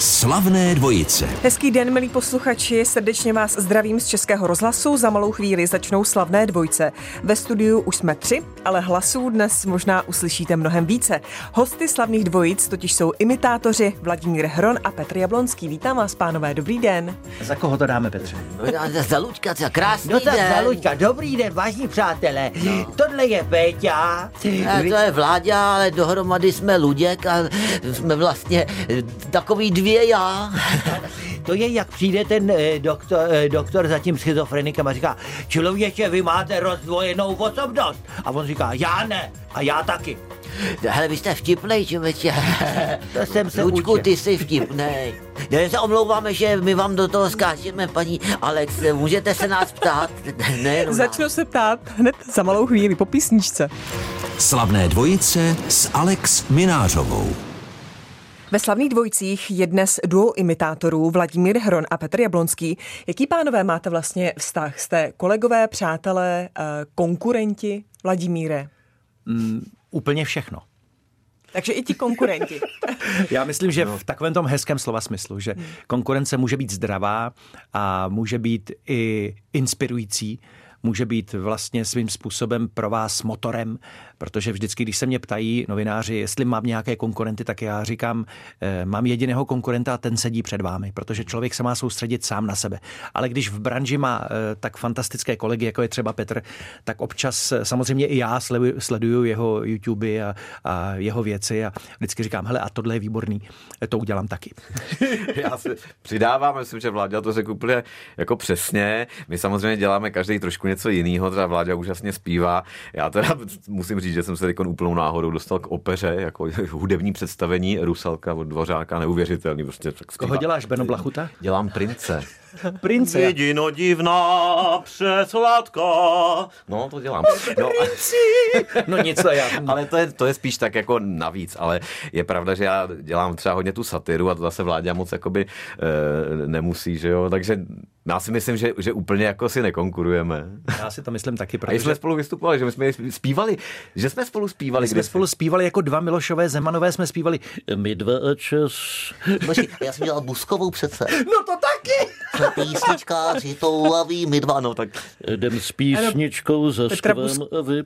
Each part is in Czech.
Slavné dvojice. Hezký den, milí posluchači, srdečně vás zdravím z Českého rozhlasu. Za malou chvíli začnou slavné dvojce. Ve studiu už jsme tři, ale hlasů dnes možná uslyšíte mnohem více. Hosty slavných dvojic totiž jsou imitátoři Vladimír Hron a Petr Jablonský. Vítám vás, pánové, dobrý den. Za koho to dáme, Petře? No, za Luďka, za krásný No tak den. za Luďka, dobrý den, vážní přátelé. No. Tohle je Péťa. A to je Vláďa, ale dohromady jsme Luděk a jsme vlastně takový dvě já. To je, jak přijde ten eh, doktor, eh, doktor za tím schizofrenikem a říká, člověče, vy máte rozdvojenou osobnost. A on říká, já ne, a já taky. Hele, vy jste vtipnej, člověče. To jsem se Luďku, učil. ty jsi vtipnej. Ne, se omlouváme, že my vám do toho skáčeme, paní Alex. Můžete se nás ptát? Ne, no, Začnu se ptát hned za malou chvíli po písničce. Slavné dvojice s Alex Minářovou. Ve slavných dvojicích je dnes duo imitátorů Vladimír Hron a Petr Jablonský. Jaký pánové máte vlastně vztah? Jste kolegové, přátelé, eh, konkurenti Vladimíre? Úplně všechno. Takže i ti konkurenti. Já myslím, že v takovém tom hezkém slova smyslu, že konkurence může být zdravá a může být i inspirující, může být vlastně svým způsobem pro vás motorem, protože vždycky, když se mě ptají novináři, jestli mám nějaké konkurenty, tak já říkám, eh, mám jediného konkurenta a ten sedí před vámi, protože člověk se má soustředit sám na sebe. Ale když v branži má eh, tak fantastické kolegy, jako je třeba Petr, tak občas eh, samozřejmě i já sleduju, jeho YouTube a, a jeho věci a vždycky říkám, hele, a tohle je výborný, to udělám taky. Já se přidávám, myslím, že Vláďa to řekl úplně jako přesně. My samozřejmě děláme každý trošku něco jiného, třeba Vláďa úžasně zpívá. Já teda musím říct, že jsem se teď úplnou náhodou dostal k opeře, jako hudební představení Rusalka od Dvořáka, neuvěřitelný. Prostě tak Koho děláš, Beno Blachuta? Dělám prince. Prince. Vidino divná, přesladká. No, to dělám. No, No nic, to já. ale to je, to je spíš tak jako navíc, ale je pravda, že já dělám třeba hodně tu satiru a to zase vládě moc jakoby e, nemusí, že jo, takže já si myslím, že, že úplně jako si nekonkurujeme. Já si to myslím taky, A když jsme protože spolu vystupovali, že my jsme zpívali, že jsme spolu zpívali. my jsme spolu zpívali jako dva Milošové Zemanové, jsme zpívali my dva a čas. Počkej, já jsem dělal Buskovou přece. No to taky! Písničkáři toulaví, my dva, no tak. Jdem s písničkou za Petra Busk- a vy.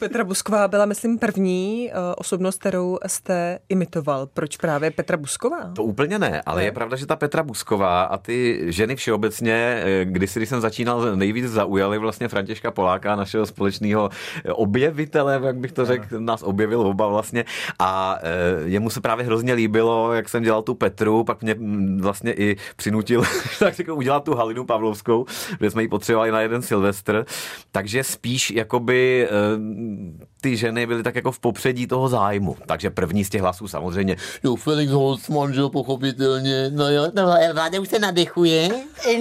Petra Busková byla, myslím, první uh, osobnost, kterou jste imitoval. Proč právě Petra Busková? To úplně ne, ale Ne? je pravda, že ta Petra Busková a ty ženy všeobecně, eh, kdysi, když jsem začínal, nejvíc zaujali vlastně Františka Poláka, našeho společného eh, objevitele, jak bych to řekl, nás objevil oba vlastně a eh, jemu se právě hrozně líbilo, jak jsem dělal tu Petru, pak mě mm, vlastně i přinutil, tak řekl, udělat tu Halinu Pavlovskou, kde jsme ji potřebovali na jeden Silvestr, takže spíš jakoby eh, ty ženy byly tak jako v popředí toho zájmu, takže první z těch hlasů samozřejmě Jo, Felix Holzman, že pochopitelně. No jo, no, Vláďa už se nadechuje.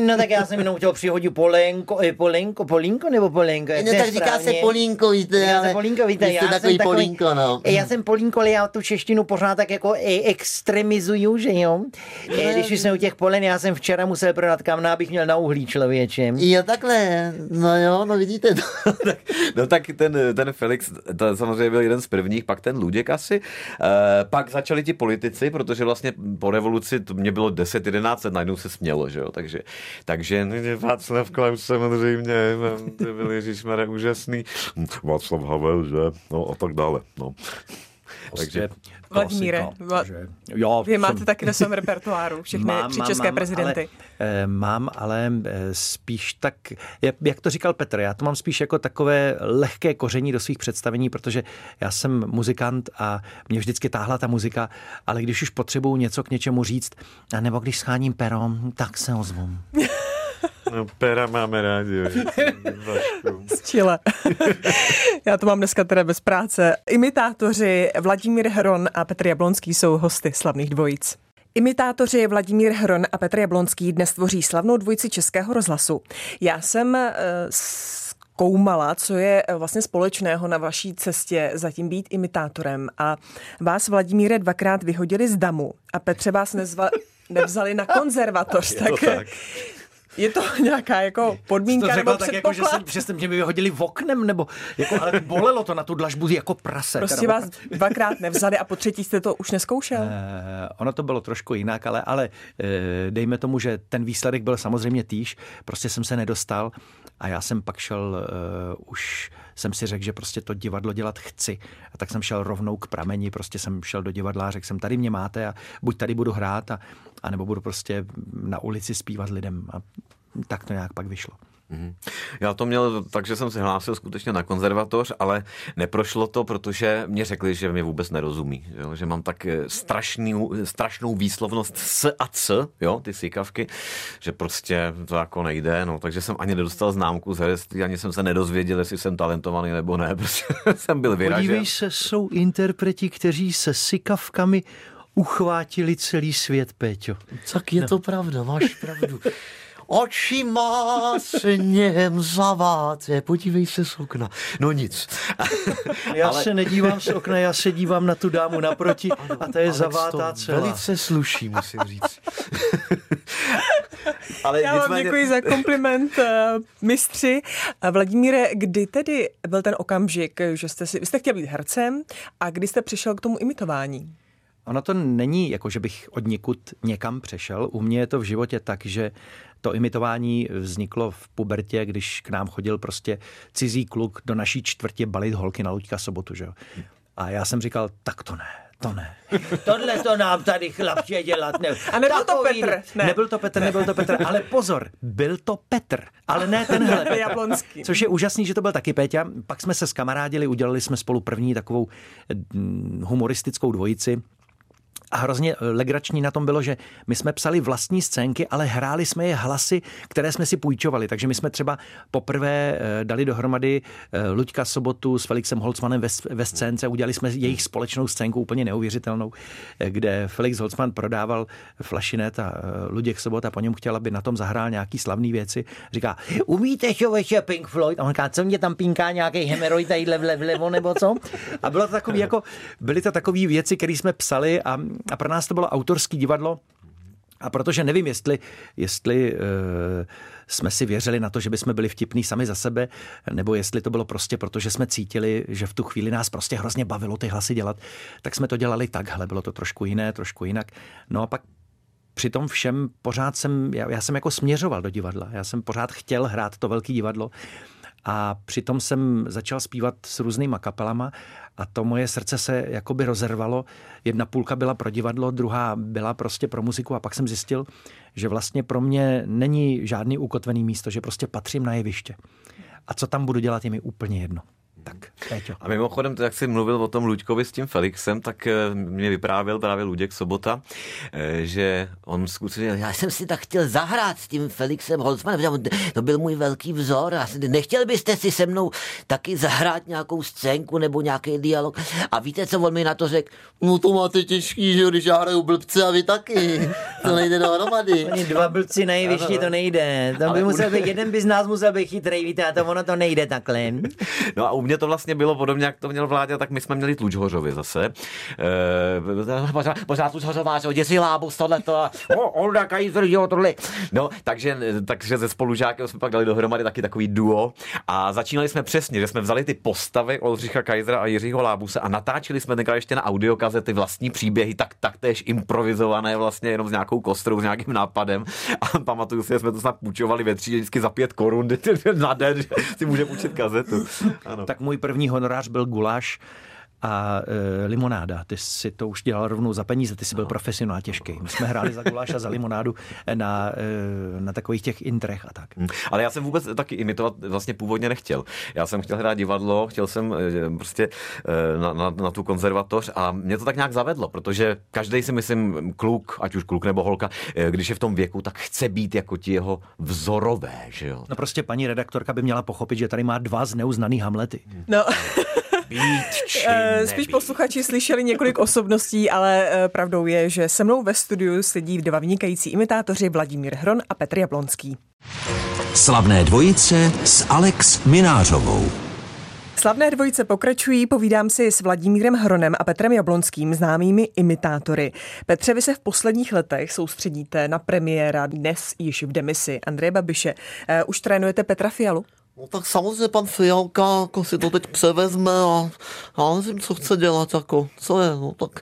No tak já jsem jenom chtěl přihodit Polenko, eh, Polenko, Polinko nebo Polenko? No tak říká se? Polínko, víte, Já ale... jsem Polínko, víte, já takový jsem takový, Polínko, no. Já jsem Polínko, ale já tu češtinu pořád tak jako i extremizuju, že jo? Eh, Když už jsme u těch polen, já jsem včera musel prodat kamna, abych měl na uhlí člověče. Jo, takhle, no jo, no vidíte to. tak, no tak ten, ten Felix, to samozřejmě byl jeden z prvních, pak ten Luděk asi. E, pak začali ti politici, protože vlastně po revoluci to mě bylo 10-11 let, najednou se smělo, že jo, takže, takže no, Václav Klaus samozřejmě, no, to byl Ježíšmarja úžasný. Hm, Václav Havel, že, no a tak dále, no. Takže Vladimíre, klasika, Vla- že? Jo, Vy máte jsem- taky na svém repertoáru všechny tři české prezidenty. Ale, eh, mám, ale eh, spíš tak, jak, to říkal Petr, já to mám spíš jako takové lehké koření do svých představení, protože já jsem muzikant a mě vždycky táhla ta muzika, ale když už potřebuju něco k něčemu říct, nebo když scháním pero, tak se ozvu. no, pera máme rádi. Z Chile. Já to mám dneska teda bez práce. Imitátoři Vladimír Hron a Petr Jablonský jsou hosty slavných dvojic. Imitátoři Vladimír Hron a Petr Jablonský dnes tvoří slavnou dvojici Českého rozhlasu. Já jsem eh, zkoumala, co je eh, vlastně společného na vaší cestě zatím být imitátorem. A vás, Vladimíre, dvakrát vyhodili z damu a Petře vás nezva, nevzali na konzervatoř. To tak. Je to nějaká jako podmínka to nebo tak jako, že, jsem, že jsem mě vyhodili v oknem, nebo jako, ale bolelo to na tu dlažbu jako prase. Prostě teda vás dvakrát nevzali a po třetí jste to už neskoušel? Eh, ono to bylo trošku jinak, ale, ale eh, dejme tomu, že ten výsledek byl samozřejmě týž, prostě jsem se nedostal a já jsem pak šel, uh, už jsem si řekl, že prostě to divadlo dělat chci. A tak jsem šel rovnou k prameni, prostě jsem šel do divadla a řekl jsem, tady mě máte a buď tady budu hrát, a, a nebo budu prostě na ulici zpívat lidem. A tak to nějak pak vyšlo. Já to měl tak, že jsem se hlásil skutečně na konzervatoř, ale neprošlo to, protože mě řekli, že mě vůbec nerozumí. Jo? Že mám tak eh, strašný, strašnou výslovnost s a c, jo? ty sykavky, že prostě to jako nejde. No. Takže jsem ani nedostal známku z herectví, ani jsem se nedozvěděl, jestli jsem talentovaný nebo ne. Prostě jsem byl vyražen. Podívej se, jsou interpreti, kteří se sykavkami uchvátili celý svět, Péťo. Tak je to pravda, máš pravdu. Očima se něm zaváte, podívej se z okna. No nic. Já Ale... se nedívám z okna, já se dívám na tu dámu naproti a ta je Alex, zavátá to celá. Velice sluší, musím říct. Ale Já vám děkuji za kompliment, eh, mistři. A Vladimíre, kdy tedy byl ten okamžik, že jste si, vy jste chtěl být hercem a kdy jste přišel k tomu imitování? Ono to není jako, že bych od někud někam přešel. U mě je to v životě tak, že to imitování vzniklo v pubertě, když k nám chodil prostě cizí kluk do naší čtvrtě balit holky na Luďka sobotu. Že? jo. A já jsem říkal, tak to ne, to ne. Tohle to nám tady chlapče dělat ne. A nebyl to Takový- Petr? Ne. Nebyl to Petr, nebyl to Petr, ale pozor, byl to Petr, ale ne tenhle Petr. Jablonský. Což je úžasný, že to byl taky Péťa. Pak jsme se skamarádili, udělali jsme spolu první takovou mm, humoristickou dvojici. A hrozně legrační na tom bylo, že my jsme psali vlastní scénky, ale hráli jsme je hlasy, které jsme si půjčovali. Takže my jsme třeba poprvé eh, dali dohromady eh, Luďka Sobotu s Felixem Holzmanem ve, ve scénce, udělali jsme jejich společnou scénku úplně neuvěřitelnou, eh, kde Felix Holzman prodával flašinet a Luděk Sobota po něm chtěl, aby na tom zahrál nějaký slavný věci. Říká, Umíte člověče Pink Floyd? A on říká, co mě tam pinká nějaký hemeroid tadyhle vle- vlevo nebo co? A bylo to takový jako, byly to takové věci, které jsme psali a, a pro nás to bylo autorský divadlo. A protože nevím, jestli, jestli uh, jsme si věřili na to, že bychom byli vtipní sami za sebe, nebo jestli to bylo prostě proto, že jsme cítili, že v tu chvíli nás prostě hrozně bavilo ty hlasy dělat, tak jsme to dělali takhle. Bylo to trošku jiné, trošku jinak. No a pak při tom všem pořád jsem, já, já jsem jako směřoval do divadla. Já jsem pořád chtěl hrát to velké divadlo. A přitom jsem začal zpívat s různýma kapelama a to moje srdce se jakoby rozervalo. Jedna půlka byla pro divadlo, druhá byla prostě pro muziku a pak jsem zjistil, že vlastně pro mě není žádný ukotvený místo, že prostě patřím na jeviště. A co tam budu dělat, je mi úplně jedno. Tak, Péťo. A mimochodem, to, jak jsi mluvil o tom Luďkovi s tím Felixem, tak eh, mě vyprávěl právě Luděk Sobota, eh, že on skutečně... Já jsem si tak chtěl zahrát s tím Felixem Holzmanem, protože on- to byl můj velký vzor. A nechtěl byste si se mnou taky zahrát nějakou scénku nebo nějaký dialog? A víte, co on mi na to řekl? No to máte těžký, že jo, když já hraju blbce a vy taky. To nejde dohromady. Oni dva blbci na jevišti to nejde. To by musel být, jeden by z nás musel být chytrý, víte, a to ono to nejde takhle. No a u mě to vlastně bylo podobně, jak to měl Vláďa, tak my jsme měli Tlučhořovi zase. Eh, Pořád, pořád už hořová, že jo, děsi lábus, tohleto. a- Olda Kaiser, jo, tohle. No, takže, takže ze spolužákem jsme pak dali dohromady taky takový duo a začínali jsme přesně, že jsme vzali ty postavy Oldřicha Kajzera a Jiřího Lábuse a natáčeli jsme tenkrát ještě na audiokazety vlastní příběhy, tak taktéž improvizované vlastně jenom s nějakou kostrou, s nějakým nápadem a pamatuju si, že jsme to snad půjčovali ve třídě vždycky za pět korun na den, že si může půjčit kazetu. Ano. Tak můj první honorář byl guláš a e, limonáda. Ty si to už dělal rovnou za peníze, ty jsi byl profesionál těžký. My jsme hráli za guláš a za limonádu na, e, na takových těch intrech a tak. Hmm. Ale já jsem vůbec taky imitovat vlastně původně nechtěl. Já jsem chtěl hrát divadlo, chtěl jsem eh, prostě eh, na, na, na tu konzervatoř a mě to tak nějak zavedlo, protože každý si myslím kluk, ať už kluk nebo holka, eh, když je v tom věku, tak chce být jako ti jeho vzorové, že jo. No prostě paní redaktorka by měla pochopit, že tady má dva zneuznaný Hamlety. No, Být či eh, spíš posluchači slyšeli několik osobností, ale eh, pravdou je, že se mnou ve studiu sedí dva vynikající imitátoři Vladimír Hron a Petr Jablonský. Slavné dvojice s Alex Minářovou. Slavné dvojice pokračují, povídám si s Vladimírem Hronem a Petrem Jablonským, známými imitátory. Petře, vy se v posledních letech soustředíte na premiéra dnes již v demisi Andreje Babiše. Uh, už trénujete Petra Fialu? No tak samozřejmě pan Fialka jako si to teď převezme a já nevím, co chce dělat, jako, co je, no tak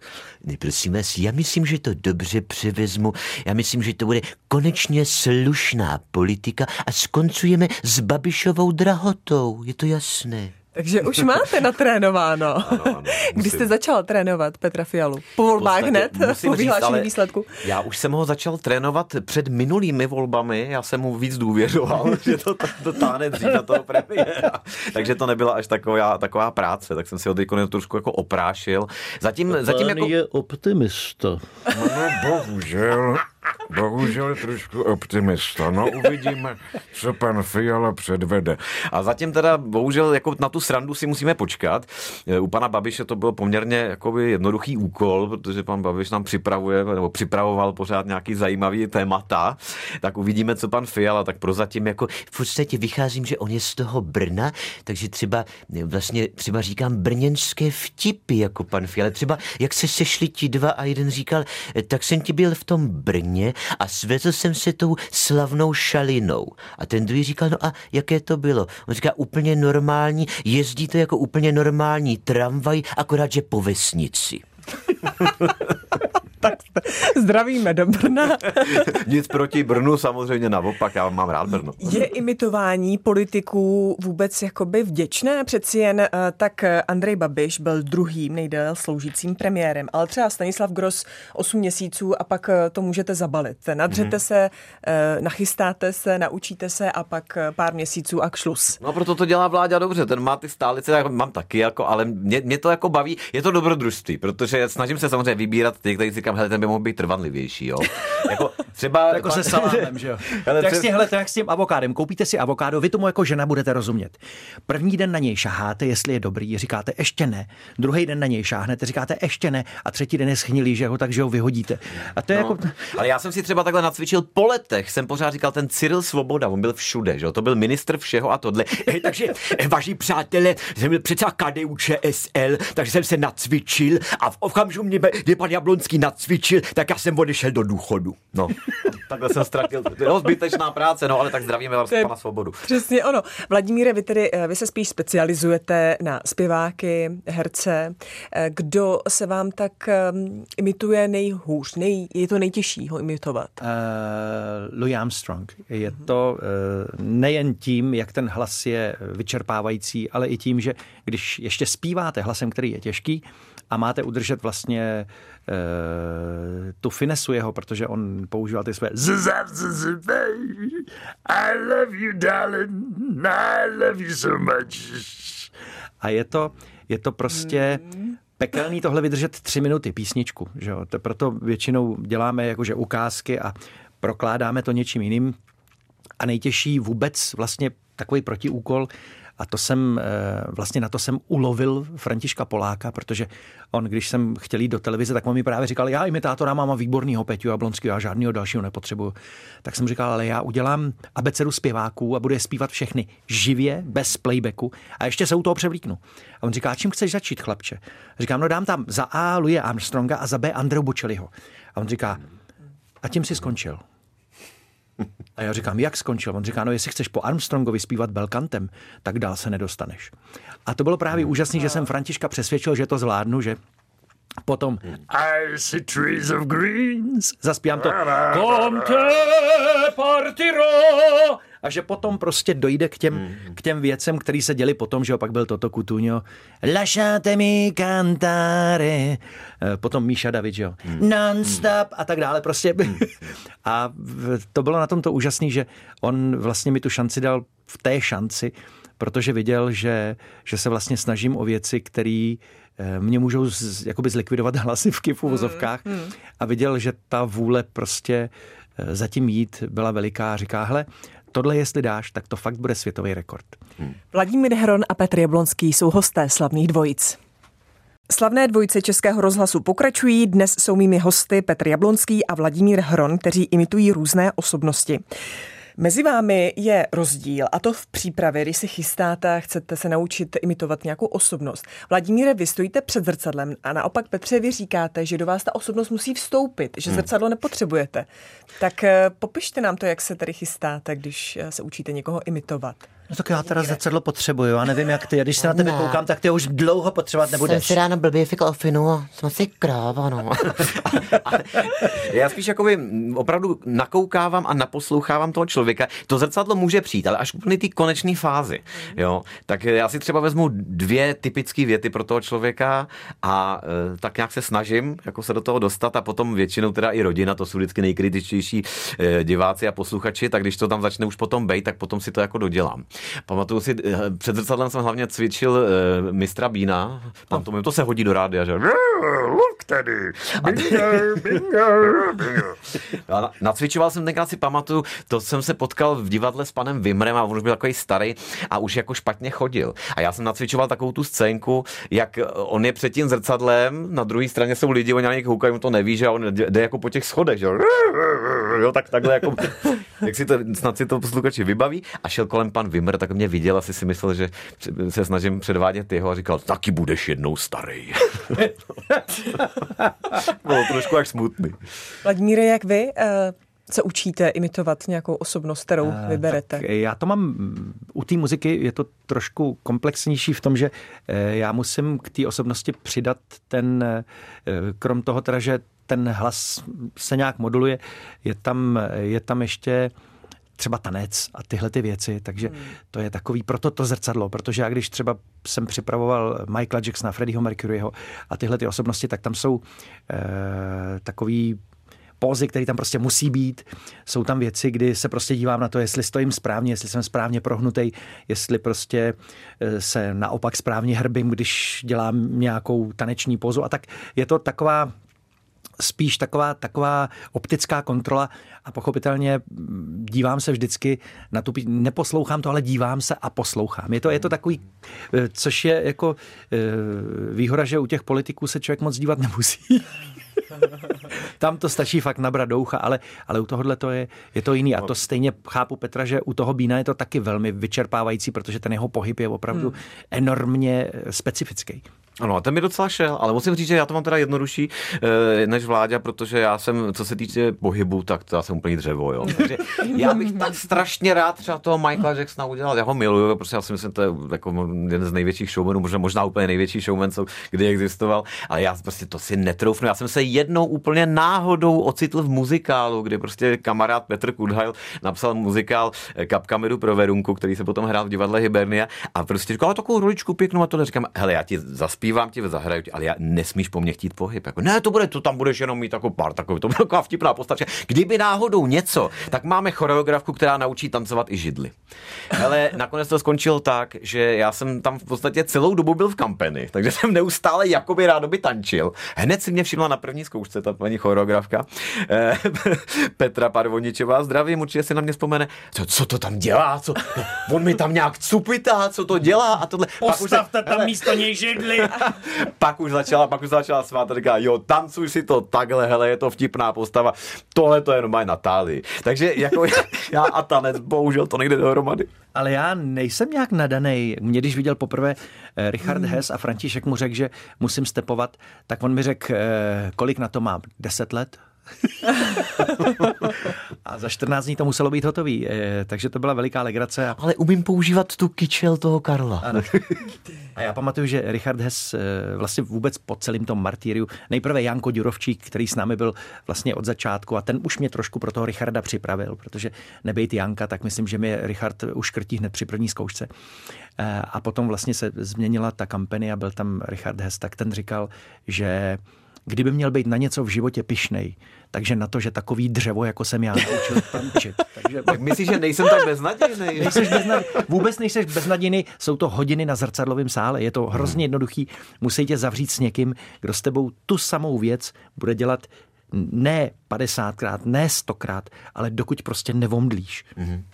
prosím vás, já myslím, že to dobře převezmu. Já myslím, že to bude konečně slušná politika a skoncujeme s Babišovou drahotou. Je to jasné. Takže už máte natrénováno. Ano, ano, Kdy jste začal trénovat Petra Fialu? Po volbách hned? musím Po vyhlášení výsledku? Já už jsem ho začal trénovat před minulými volbami, já jsem mu víc důvěřoval, že to, to, to táhne dřív na toho premiéra. Takže to nebyla až taková, taková práce, tak jsem si ho teď trošku jako oprášil. Zatím, zatím jako... je optimista. No, bohužel, bohužel trošku optimista. No uvidíme, co pan Fiala předvede. A zatím teda bohužel jako na tu srandu si musíme počkat. E, U pana Babiše to byl poměrně jakoby jednoduchý úkol, protože pan Babiš nám připravuje, nebo připravoval pořád nějaký zajímavý témata. Tak uvidíme, co pan Fiala, tak prozatím jako V podstatě vycházím, že on je z toho Brna, takže třeba vlastně třeba říkám brněnské vtipy jako pan Fiala. Třeba jak se sešli ti dva a jeden říkal, tak jsem ti byl v tom Brně a svezl jsem se tou slavnou šalinou. A ten druhý říkal, no a jaké to bylo? On říká, úplně normální, jezdí to jako úplně normální tramvaj, akorát, že po vesnici. Tak zdravíme do Brna. nic proti Brnu, samozřejmě naopak, já mám rád Brno. Je imitování politiků vůbec jakoby vděčné? Přeci jen eh, tak eh, Andrej Babiš byl druhým nejdéle sloužícím premiérem, ale třeba Stanislav Gross 8 měsíců a pak eh, to můžete zabalit. Nadřete se, eh, nachystáte se, naučíte se a pak pár měsíců a kšlus. No proto to dělá vláda dobře, ten má ty stálice, já mám taky, jako, ale mě, mě, to jako baví, je to dobrodružství, protože snažím se samozřejmě vybírat ty, kteří si říkám, hele, ten by mohl být trvanlivější, jo. Jako třeba... Jako se salámem, že jo? Ale to jak, s tím, hele, to jak s tím avokádem. Koupíte si avokádo, vy tomu jako žena budete rozumět. První den na něj šaháte, jestli je dobrý, říkáte ještě ne. Druhý den na něj šáhnete, říkáte ještě ne. A třetí den je schnilý, že ho, takže ho vyhodíte. A to je No, jako... ale já jsem si třeba takhle nacvičil po letech, jsem pořád říkal ten Cyril Svoboda, on byl všude, že jo, to byl ministr všeho a tohle. Eh, Takže, eh, vaši přátelé, jsem byl předseda KDU ČSL, takže jsem se nacvičil a v okamžiku mě, kdy pan Jablonský nacvičil, tak já jsem odešel do důchodu. No, takhle jsem ztratil, no zbytečná práce, no ale tak zdravíme vás pana Svobodu. Přesně ono. Vladimíre, vy tedy, eh, vy se spíš specializujete na zpěváky, herce. Eh, Kdo se vám tak eh, imituje nejhůř? Nej, je to nejtěžší ho imitovat? Uh, Louis Armstrong. Je to uh, nejen tím, jak ten hlas je vyčerpávající, ale i tím, že když ještě zpíváte hlasem, který je těžký a máte udržet vlastně uh, tu finesu jeho, protože on používal ty své I love you, darling, I love you so much. A je to, je to prostě pekelný tohle vydržet tři minuty písničku. Že jo? To proto většinou děláme jakože ukázky a prokládáme to něčím jiným. A nejtěžší vůbec vlastně takový protiúkol, a to jsem, eh, vlastně na to jsem ulovil Františka Poláka, protože on, když jsem chtěl jít do televize, tak on mi právě říkal, já imitátora mám a výbornýho Peťu Jablonského, já žádného dalšího nepotřebuju. Tak jsem říkal, ale já udělám abecedu zpěváků a budu je zpívat všechny živě, bez playbacku a ještě se u toho převlíknu. A on říká, čím chceš začít, chlapče? Říkám, no dám tam za A Louis Armstronga a za B Andreu Bocelliho. A on říká, a tím si skončil. A já říkám, jak skončil? On říká, no jestli chceš po Armstrongovi zpívat belkantem, tak dál se nedostaneš. A to bylo právě úžasné, že jsem Františka přesvědčil, že to zvládnu, že potom I see trees of greens. Zaspívám to Comte partiro. A že potom prostě dojde k těm, k těm věcem, které se děly potom, že jo, pak byl toto Kutuňo. Lasciatemi cantare. Eh, Potom Míša David, že jo. Non-stop a tak dále. Prostě. A v- to bylo na tom to úžasný, že on vlastně mi tu šanci dal v té šanci, protože viděl, že, že se vlastně snažím o věci, které mě můžou z, jakoby zlikvidovat hlasivky v uvozovkách a viděl, že ta vůle prostě eh, zatím jít byla veliká a říká, hele, tohle jestli dáš, tak to fakt bude světový rekord. Vladimír Hron a Petr Jablonský jsou hosté slavných dvojic. Slavné dvojice Českého rozhlasu pokračují. Dnes jsou mými hosty Petr Jablonský a Vladimír Hron, kteří imitují různé osobnosti. Mezi vámi je rozdíl a to v přípravě, když si chystáte a chcete se naučit imitovat nějakou osobnost. Vladimíre, vy stojíte před zrcadlem a naopak Petře, vy říkáte, že do vás ta osobnost musí vstoupit, že zrcadlo nepotřebujete. Tak eh, popište nám to, jak se tady chystáte, když eh, se učíte někoho imitovat. No tak já teda zrcadlo potřebuju, já nevím jak ty, když se na tebe Ne. koukám, tak ty už dlouho potřebovat Jsem nebudeš. si ráno blbě fikl o finu a jsem asi kráva, no. Já spíš jakoby opravdu nakoukávám a naposlouchávám toho člověka. To zrcadlo může přijít, ale až úplně ty konečné fázi. Jo? Tak já si třeba vezmu dvě typické věty pro toho člověka a e, tak nějak se snažím jako se do toho dostat a potom většinou teda i rodina, to jsou vždycky nejkritičtější e, diváci a posluchači, tak když to tam začne už potom bejt, tak potom si to jako dodělám. Pamatuju si, e, před zrcadlem jsem hlavně cvičil e, mistra Bína, tam to, to se hodí do rádia, že? Look tady. A na- nacvičoval jsem tenkrát si pamatuju, to jsem se potkal v divadle s panem Vimrem a on už byl takový starý a už jako špatně chodil. A já jsem nacvičoval takovou tu scénku, jak on je před tím zrcadlem, na druhé straně jsou lidi, oni na něj koukají, on to neví, že on jde jako po těch schodech, že jo, jo tak takhle jako, jak si to, snad si to posluchači vybaví. A šel kolem pan Vimr, tak mě viděl, asi si myslel, že se snažím předvádět jeho a říkal, taky budeš jednou starý. Bylo trošku až smutný. Vladimíre, jak vy eh, se učíte imitovat nějakou osobnost, kterou vyberete? Tak já to mám u té muziky, je to trošku komplexnější v tom, že eh, já musím k té osobnosti přidat ten, krom toho teda, že ten hlas se nějak moduluje, je tam, je tam ještě třeba tanec a tyhle ty věci, takže to je takový, proto to zrcadlo, protože já když třeba jsem připravoval Michaela Jacksona, Freddieho Mercuryho a tyhle ty osobnosti, tak tam jsou eh, takový pózy, které tam prostě musí být. Jsou tam věci, kdy se prostě dívám na to, jestli stojím správně, jestli jsem správně prohnutý, jestli prostě eh, se naopak správně hrbím, když dělám nějakou taneční pózu a tak je to taková spíš taková, taková optická kontrola a pochopitelně dívám se vždycky na tu, neposlouchám to, ale dívám se a poslouchám. Je to, je to takový, eh, což je jako eh, výhoda, že u těch politiků se člověk moc dívat nemusí. Tam to stačí fakt nabrat doucha, ale, ale u tohohle to je, je to jiný. A to stejně chápu Petra, že u toho Bína je to taky velmi vyčerpávající, protože ten jeho pohyb je opravdu hmm. enormně eh, specifický. Ano, a ten mi docela šel, ale musím říct, že já to mám teda jednodušší eh, než Vláďa, protože já jsem, co se týče pohybu, tak to já jsem úplně dřevo, jo. Takže já bych tak strašně rád třeba toho Michaela Jacksona udělal, já ho miluju, protože já si myslím, že to je jako jeden z největších showmanů, možná, možná úplně největší showman, co kdy existoval, ale já prostě to si netroufnu. Já jsem se jednou úplně náhodou ocitl v muzikálu, kdy prostě kamarád Petr Kudhajl napsal muzikál eh, Kapka medu pro Verunku, který se potom hrál v divadle Hibernia a prostě říkal, "Ale takovou roličku pěknou a tohle říkám, hele, já ti zaspívám, ti zahraju, ale já nesmíš po mně chtít pohyb. Jako, ne, to bude, to tam budeš jenom mít jako pár takový, to bude taková vtipná postačka. Kdyby náhodou něco, tak máme choreografku, která naučí tancovat i židly. Ale nakonec to skončilo tak, že já jsem tam v podstatě celou dobu byl v kampeni, takže jsem neustále jakoby rádoby tančil. Hned si mě všimla na první zkoušce ta paní choreografka eh, Petra Parvoničová. Zdravím, určitě si na mě vzpomene. Co, co to tam dělá? Co, on mi tam nějak cupitá, co to dělá a tohle. Pak už tam místo něj židli. pak už začala, pak už začala svát a říká, jo, tancuj si to takhle, hele, je to vtipná postava, tohle to je jenom moje Natálii. Takže jako já a tanec, bohužel to nejde dohromady. Ale já nejsem nějak nadaný. Mě když viděl poprvé eh, Richard Hess a František mu řekl, že musím stepovat, tak on mi řekl, eh, kolik na to mám? Deset let? a za 14 dní to muselo být hotový, eh, takže to byla veliká legrace. A, Ale umím používat tu kyčel toho Karla. ano. a já pamatuju, že Richard Hess eh, vlastně vůbec po celém tom martýriu, nejprve Janko Ďurovčík, který s námi byl vlastně od začátku a ten už mě trošku pro toho Richarda připravil, protože nebejt Janka, tak myslím, že mi Richard uškrtí hned při první zkoušce. Eh, A potom vlastně se změnila ta kampaně a byl tam Richard Hess, tak ten říkal, že kdyby měl být na něco v životě pišnej, takže na to, že takový dřevo, jako jsem já, naučil tančit. Takže Tak myslíš, že nejsem tak beznadějný? nejseš beznad... vůbec nejseš beznadějný, jsou to hodiny na zrcadlovém sále, je to hrozně jednoduchý, musí tě zavřít s někým, kdo s tebou tu samou věc bude dělat ne 50krát, ne 100krát, ale dokud prostě nevomdlíš.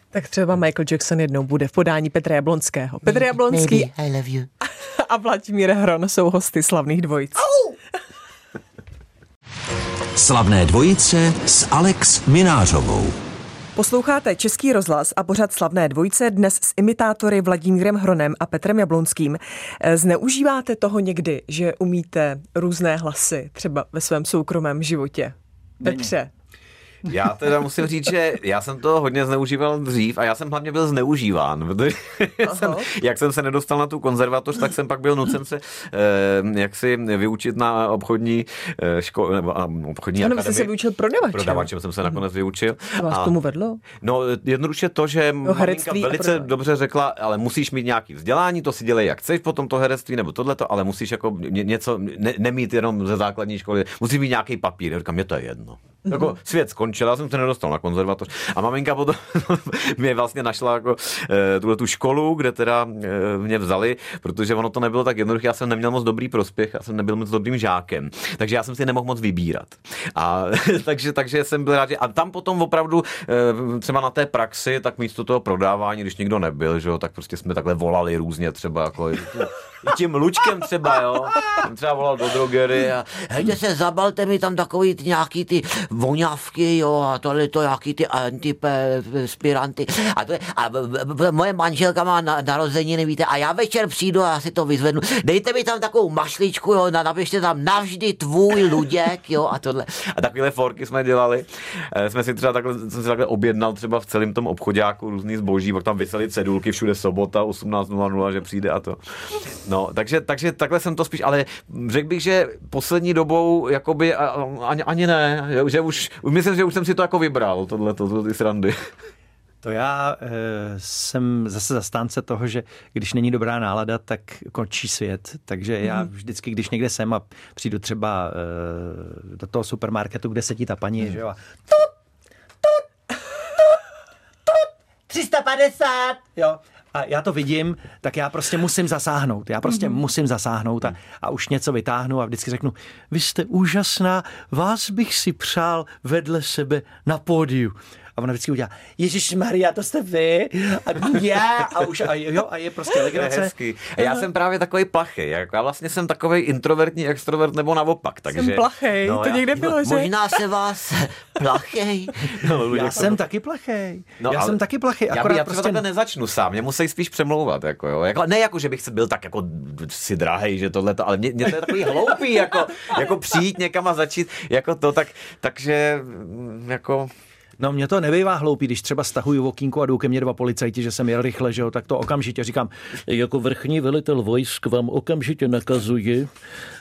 Tak třeba Michael Jackson jednou bude v podání Petra Jablonského. Petr Jablonský Maybe I love you. a Vladimír Hron jsou hosty slavných dvojic. Slavné dvojice s Alex Minářovou. Posloucháte Český rozhlas a pořad slavné dvojice dnes s imitátory Vladimírem Hronem a Petrem Jablonským. Eh, Zneužíváte toho někdy, že umíte různé hlasy, třeba ve svém soukromém životě? Petře, Já teda musím říct, že já jsem to hodně zneužíval dřív a já jsem hlavně byl zneužíván, protože jsem, jak jsem se nedostal na tu konzervatoř, tak jsem pak byl nucen se eh, jak si vyučit na obchodní eh, škole, nebo a, obchodní ano, akademii. se vyučil prodavačem. Prodavačem jsem se nakonec vyučil. To vás k tomu vedlo? No jednoduše to, že maminka herectví a velice dobře řekla, ale musíš mít nějaký vzdělání, to si dělej jak chceš potom to herectví nebo tohleto, ale musíš jako ně, něco, ne, nemít jenom ze základní školy, musíš mít nějaký papír. Já říkám, mě to je jedno. Jako svět skončil, já jsem se nedostal na konzervatoř a maminka potom mě vlastně našla jako e, tuhle tu školu, kde teda e, mě vzali, protože ono to nebylo tak jednoduché, já jsem neměl moc dobrý prospěch, já jsem nebyl moc dobrým žákem, takže já jsem si nemohl moc vybírat. A takže, takže jsem byl rád, že, a tam potom opravdu e, třeba na té praxi, tak místo toho prodávání, když nikdo nebyl, že jo, tak prostě jsme takhle volali různě třeba jako i tím lučkem třeba, jo. Jsem třeba volal do drogery a Hejte se, zabalte mi tam takový ty nějaký ty voňavky, jo, a tohle to nějaký ty antiperspiranty. A, to je, a moje manželka má na, narozeniny, víte, a já večer přijdu a já si to vyzvednu. Dejte mi tam takovou mašličku, jo, na- napište tam navždy tvůj Luděk, jo, a tohle. A takovéhle forky jsme dělali. Eh, Jsme si třeba takhle, jsem si takhle objednal třeba v celém tom obchodáku různý zboží, pak tam vysely cedulky všude sobota 18.00, že přijde a to. No, takže, takže takhle jsem to spíš, ale řekl bych, že poslední dobou jakoby ani, ani ne, že už, myslím, že už jsem si to jako vybral, tohle, to, ty srandy. To já e, jsem zase zastánce toho, že když není dobrá nálada, tak končí svět. Takže já vždycky, když někde jsem a přijdu třeba e, do toho supermarketu, kde sedí ta paní, že jo, a 350! Jo. A já to vidím, tak já prostě musím zasáhnout. Já prostě mm-hmm. musím zasáhnout a, a už něco vytáhnu a vždycky řeknu, vy jste úžasná, vás bych si přál vedle sebe na pódiu. A ona vždycky udělá, Ježíš Maria, to jste vy? A já, a už, a jo, a je prostě To je legrace. hezký. A já jsem právě takový plachý. Jako já vlastně jsem takový introvertní extrovert nebo naopak. Takže, Jsem plachej, no, to já- někde bylo, že? Možná se vás plachej. No, Já jsem taky plachej. No, já ale jsem taky plachej. Já, Akorát já prostě... takhle nezačnu sám, mě musí spíš přemlouvat, jako jo. Jako, ne jako, že bych byl tak jako si drahej, že tohle ale mě, mě to je takový hloupý, jako, jako přijít někam a začít, jako to, tak, takže mm, jako, No mě to nebývá hloupý, když třeba stahuju okýnku a jdou ke mně dva policajti, že jsem jel rychle, že jo, tak to okamžitě říkám, jako vrchní velitel vojsk vám okamžitě nakazuji,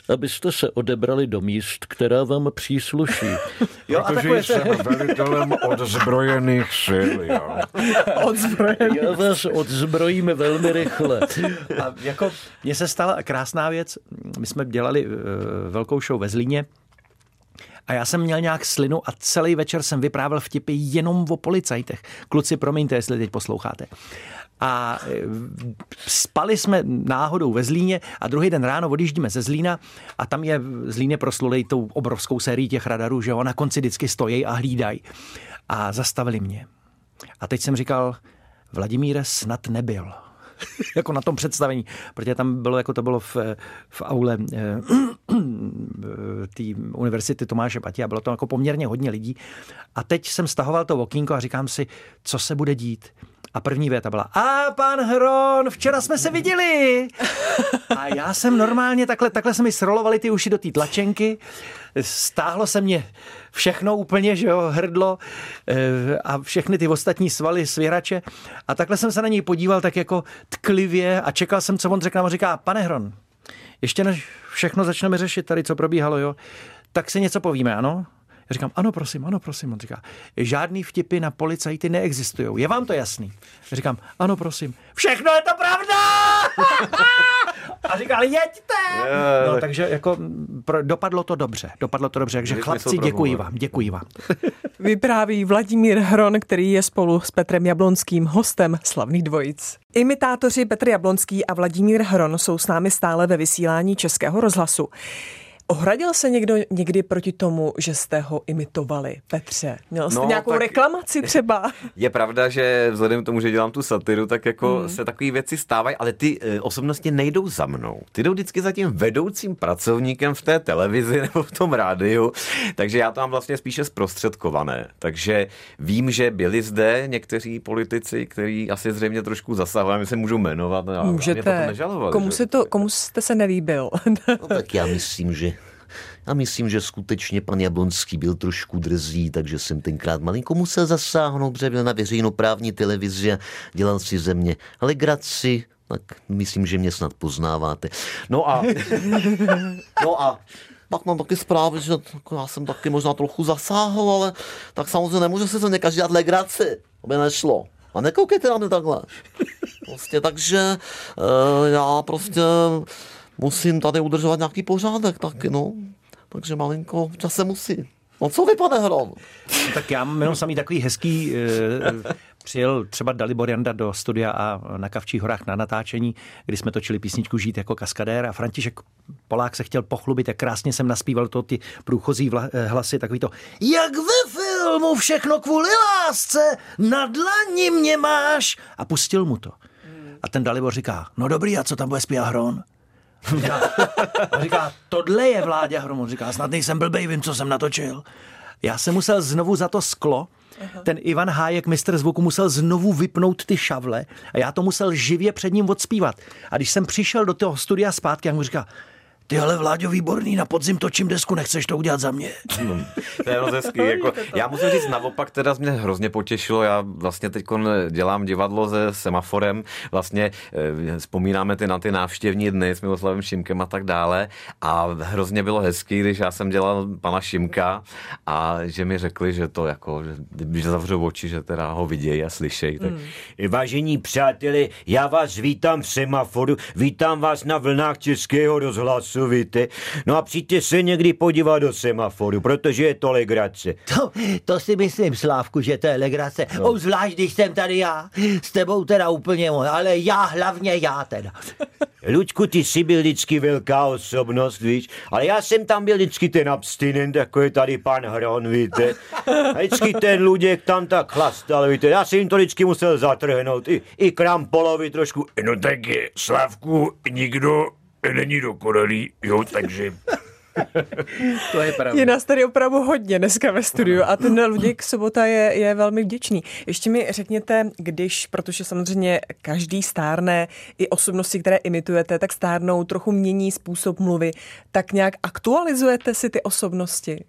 abyste se odebrali do míst, která vám přísluší. Jo, a Protože takové jsem velitelem odzbrojených sil, jo. Odzbrojený. Já vás odzbrojíme velmi rychle. A jako mně se stala krásná věc. My jsme dělali uh, velkou show ve Zlíně a já jsem měl nějak slinu a celý večer jsem vyprávěl vtipy jenom o policajtech. Kluci, promiňte, jestli teď posloucháte. A eh, spali jsme náhodou ve Zlíně a druhý den ráno odjíždíme ze Zlína a tam je Zlíně proslulej tou obrovskou sérií těch radarů, že jo, na konci vždycky stojí a hlídají. A zastavili mě. A teď jsem říkal, Vladimíre snad nebyl. jako na tom představení, protože tam bylo, jako to bylo v, v aule eh, té univerzity Tomáše Pati a bylo to jako poměrně hodně lidí. A teď jsem stahoval to okýnko a říkám si, co se bude dít. A první věta byla, a pan Hron, včera jsme se viděli. A já jsem normálně, takhle, takhle se mi srolovaly ty uši do té tlačenky, stáhlo se mě všechno úplně, že jo, hrdlo eh, a všechny ty ostatní svaly svěrače. A takhle jsem se na něj podíval tak jako tklivě a čekal jsem, co on řekne. A on říká, pane Hron, ještě než všechno začneme řešit tady, co probíhalo, jo, tak si něco povíme, ano? Já říkám, ano, prosím, ano, prosím. On říká, žádný vtipy na policajty neexistují. Je vám to jasný? Já říkám, ano, prosím. Všechno je to pravda! A říkal, jeďte! No, takže jako pro, dopadlo to dobře, dopadlo to dobře, takže chlapci, děkuji vám, děkuji vám. Vypráví Vladimír Hron, který je spolu s Petrem Jablonským hostem slavných dvojic. Imitátoři Petr Jablonský a Vladimír Hron jsou s námi stále ve vysílání Českého rozhlasu. Ohradil se někdo někdy proti tomu, že jste ho imitovali, Petře? Měl jste No, nějakou tak- reklamaci třeba? Je pravda, že vzhledem k tomu, že dělám tu satiru, tak jako Hmm. se takové věci stávají, ale ty e, osobnosti nejdou za mnou. Ty jdou vždycky za tím vedoucím pracovníkem v té televizi nebo v tom rádiu, takže já to mám vlastně spíše zprostředkované. Takže vím, že byli zde někteří politici, kteří asi zřejmě trošku zasahovali, my se můžu jmenovat. mě potom Můžete. nežalovali, Komu, že? se to, komu jste se nelíbil? No tak já myslím, že já myslím, že skutečně pan Jablonský byl trošku drzý, takže jsem tenkrát malinko musel zasáhnout, protože byl na veřejnoprávní televizi a dělal si ze mě legraci, tak myslím, že mě snad poznáváte. No a, no a pak mám taky zprávy, že jako já jsem taky možná trochu zasáhl, ale tak samozřejmě nemůže si ze mě každý dělat legraci, to by nešlo. A nekoukejte na mě takhle. Prostě takže uh, já prostě musím tady udržovat nějaký pořádek taky, no. Takže malinko čase musí. No co vy, pane Hron? Tak já mám jenom samý takový hezký, eh, přijel třeba Dalibor Janda do studia a na Kavčích horách na natáčení, kdy jsme točili písničku Žít jako kaskadér a František Polák se chtěl pochlubit, jak krásně jsem naspíval to ty průchozí vla, eh, hlasy, takový to jak ve filmu všechno kvůli lásce, na dlani mě máš a pustil mu to. A ten Dalibor říká, no dobrý, a co tam bude zpívat Hron? Říká, a říká, tohle je Vláďa Hrom. On říká, snad nejsem blbej, vím, co jsem natočil. Já jsem musel znovu za to sklo, ten Ivan Hájek, mistr zvuku, musel znovu vypnout ty šavle a já to musel živě před ním odspívat. A když jsem přišel do toho studia zpátky, jak mu říká, ty ale Vláďo, výborný, na podzim točím desku, nechceš to udělat za mě? To je moc hezký. Jako, já musím říct, naopak teda mě hrozně potěšilo. Já vlastně teď dělám divadlo se semaforem. Vlastně eh, vzpomínáme ty na ty návštěvní dny s Miloslavem Šimkem a tak dále. A hrozně bylo hezký, když já jsem dělal pana Šimka a že mi řekli, že to jako, že když zavřou oči, že teda ho vidějí a slyšejí. Tak Vážení přáteli, já vás vítám v semaforu, vítám vás na vlnách Českého rozhlasu, víte. No a přijďte se někdy podívat do semaforu, protože je to legrace. To, to si myslím, Slávku, že to je legrace. No. Obzvlášť, když jsem tady já. S tebou teda úplně můj, ale já hlavně já teda. Luďku, ty jsi byl vždycky velká osobnost, víš, ale já jsem tam byl vždycky ten abstinent, jako je tady pan Hron, víte. A vždycky ten Luděk tam tak chlastal, víte, já jsem jim to vždycky musel zatrhnout, i, i Krampolovi trošku. No tak je, Slavku, nikdo není dokonalý, jo, takže To je pravda. Je nás tady opravdu hodně dneska ve studiu a ten Luděk Sobota je, je velmi vděčný. Ještě mi řekněte, když, protože samozřejmě každý stárne, i osobnosti, které imitujete, tak stárnou, trochu mění způsob mluvy, tak nějak aktualizujete si ty osobnosti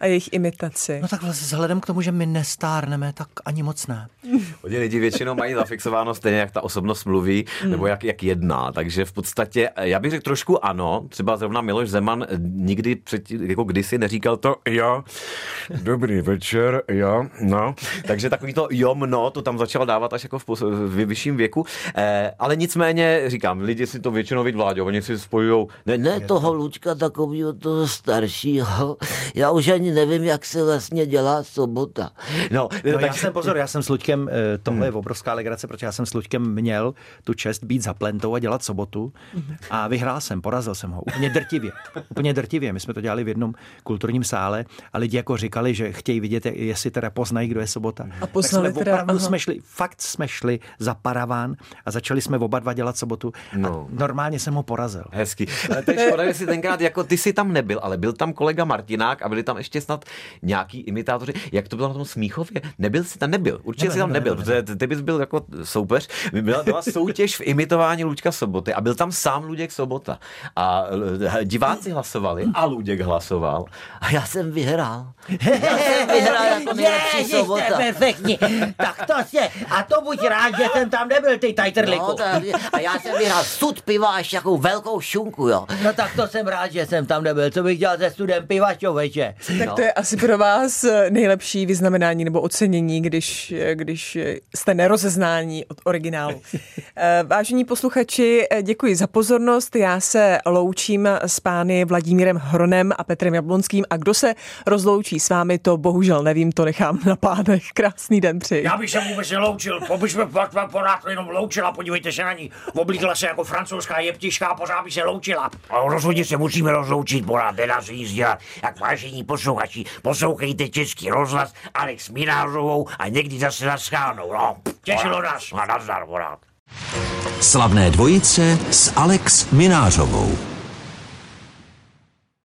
a jejich imitaci. No tak vlastně vzhledem k tomu, že my nestárneme, tak ani moc ne. Oni lidi většinou mají zafixováno stejně, jak ta osobnost mluví, nebo jak, jak jedná. Takže v podstatě, já bych řekl trošku ano. Třeba zrovna Miloš Zeman nikdy předtím, jako kdysi neříkal to jo, dobrý večer, jo, no. Takže takový to jo, no, to tam začal dávat až jako v, pos- v vyšším věku. Eh, ale nicméně, říkám, lidi si to většinou ví vládě, oni si spojujou Ne, ne toho Lučka takového toho staršího. Já už ani nevím, jak se vlastně dělá sobota. No, No, já jsem pozor, já jsem s Luďkem, eh, tohle je obrovská legrace, protože já jsem s Luďkem měl tu čest být za plentou a dělat sobotu a vyhrál jsem, porazil jsem ho úplně drtivě. Úplně drtivě. My jsme to dělali v jednom kulturním sále a lidi jako říkali, že chtějí vidět, jestli teda poznají, kdo je sobota. A poznali tak jsme teda, opravdu aha. jsme šli, fakt jsme šli za paraván a začali jsme oba dva dělat sobotu No. a normálně jsem ho porazil. Hezký. Ale to je škoda, že jsi tenkrát, jako ty jsi tam nebyl, ale byl tam kolega Martinák a byli tam ještě snad nějaký imitátoři. Jak to bylo na tom Smíchově? Nebyl jsi tam, nebyl. Určitě Nebyl, jsi tam nebyl, nebyl, protože ty bys byl jako soupeř. Byla, byla soutěž v imitování Luďka Soboty a byl tam sám Luděk Sobota. A eh, diváci hlasovali a Luděk hlasoval. A já jsem vyhrál. Já jsem vyhrál jako nejlepší sobota. to je perfektní. Tak to se, a to buď rád, že jsem tam nebyl, ty tajtrliku. No, a já jsem vyhrál sud piva a ještě takovou velkou šunku, jo. No tak to jsem rád, že jsem tam nebyl. Co bych dělal se studem piva, člověče? Tak to je asi pro vás nejlepší vyznamenání nebo ocenění, když, když jste nerozeznání od originálu. Eh, Vážení posluchači, eh, děkuji za pozornost. Já se loučím s pány Vladimírem Hronem a Petrem Jablonským a kdo se rozloučí s vámi, to bohužel nevím, to nechám na pánech. Krásný den přeji. Já bych se vůbec neloučil, bych se pak pak pořád jenom loučila, podívejte se na ní. Oblíkla se jako francouzská jeptiška a pořád by se loučila. A rozhodně se musíme rozloučit, pořád nedá se nic dělat. Jak vážení posluchači, poslouchejte český rozhlas Alex Minářovou a někdy zase naschánou. No, těšilo nás. A nazdar. Slavné dvojice s Alex Minářovou.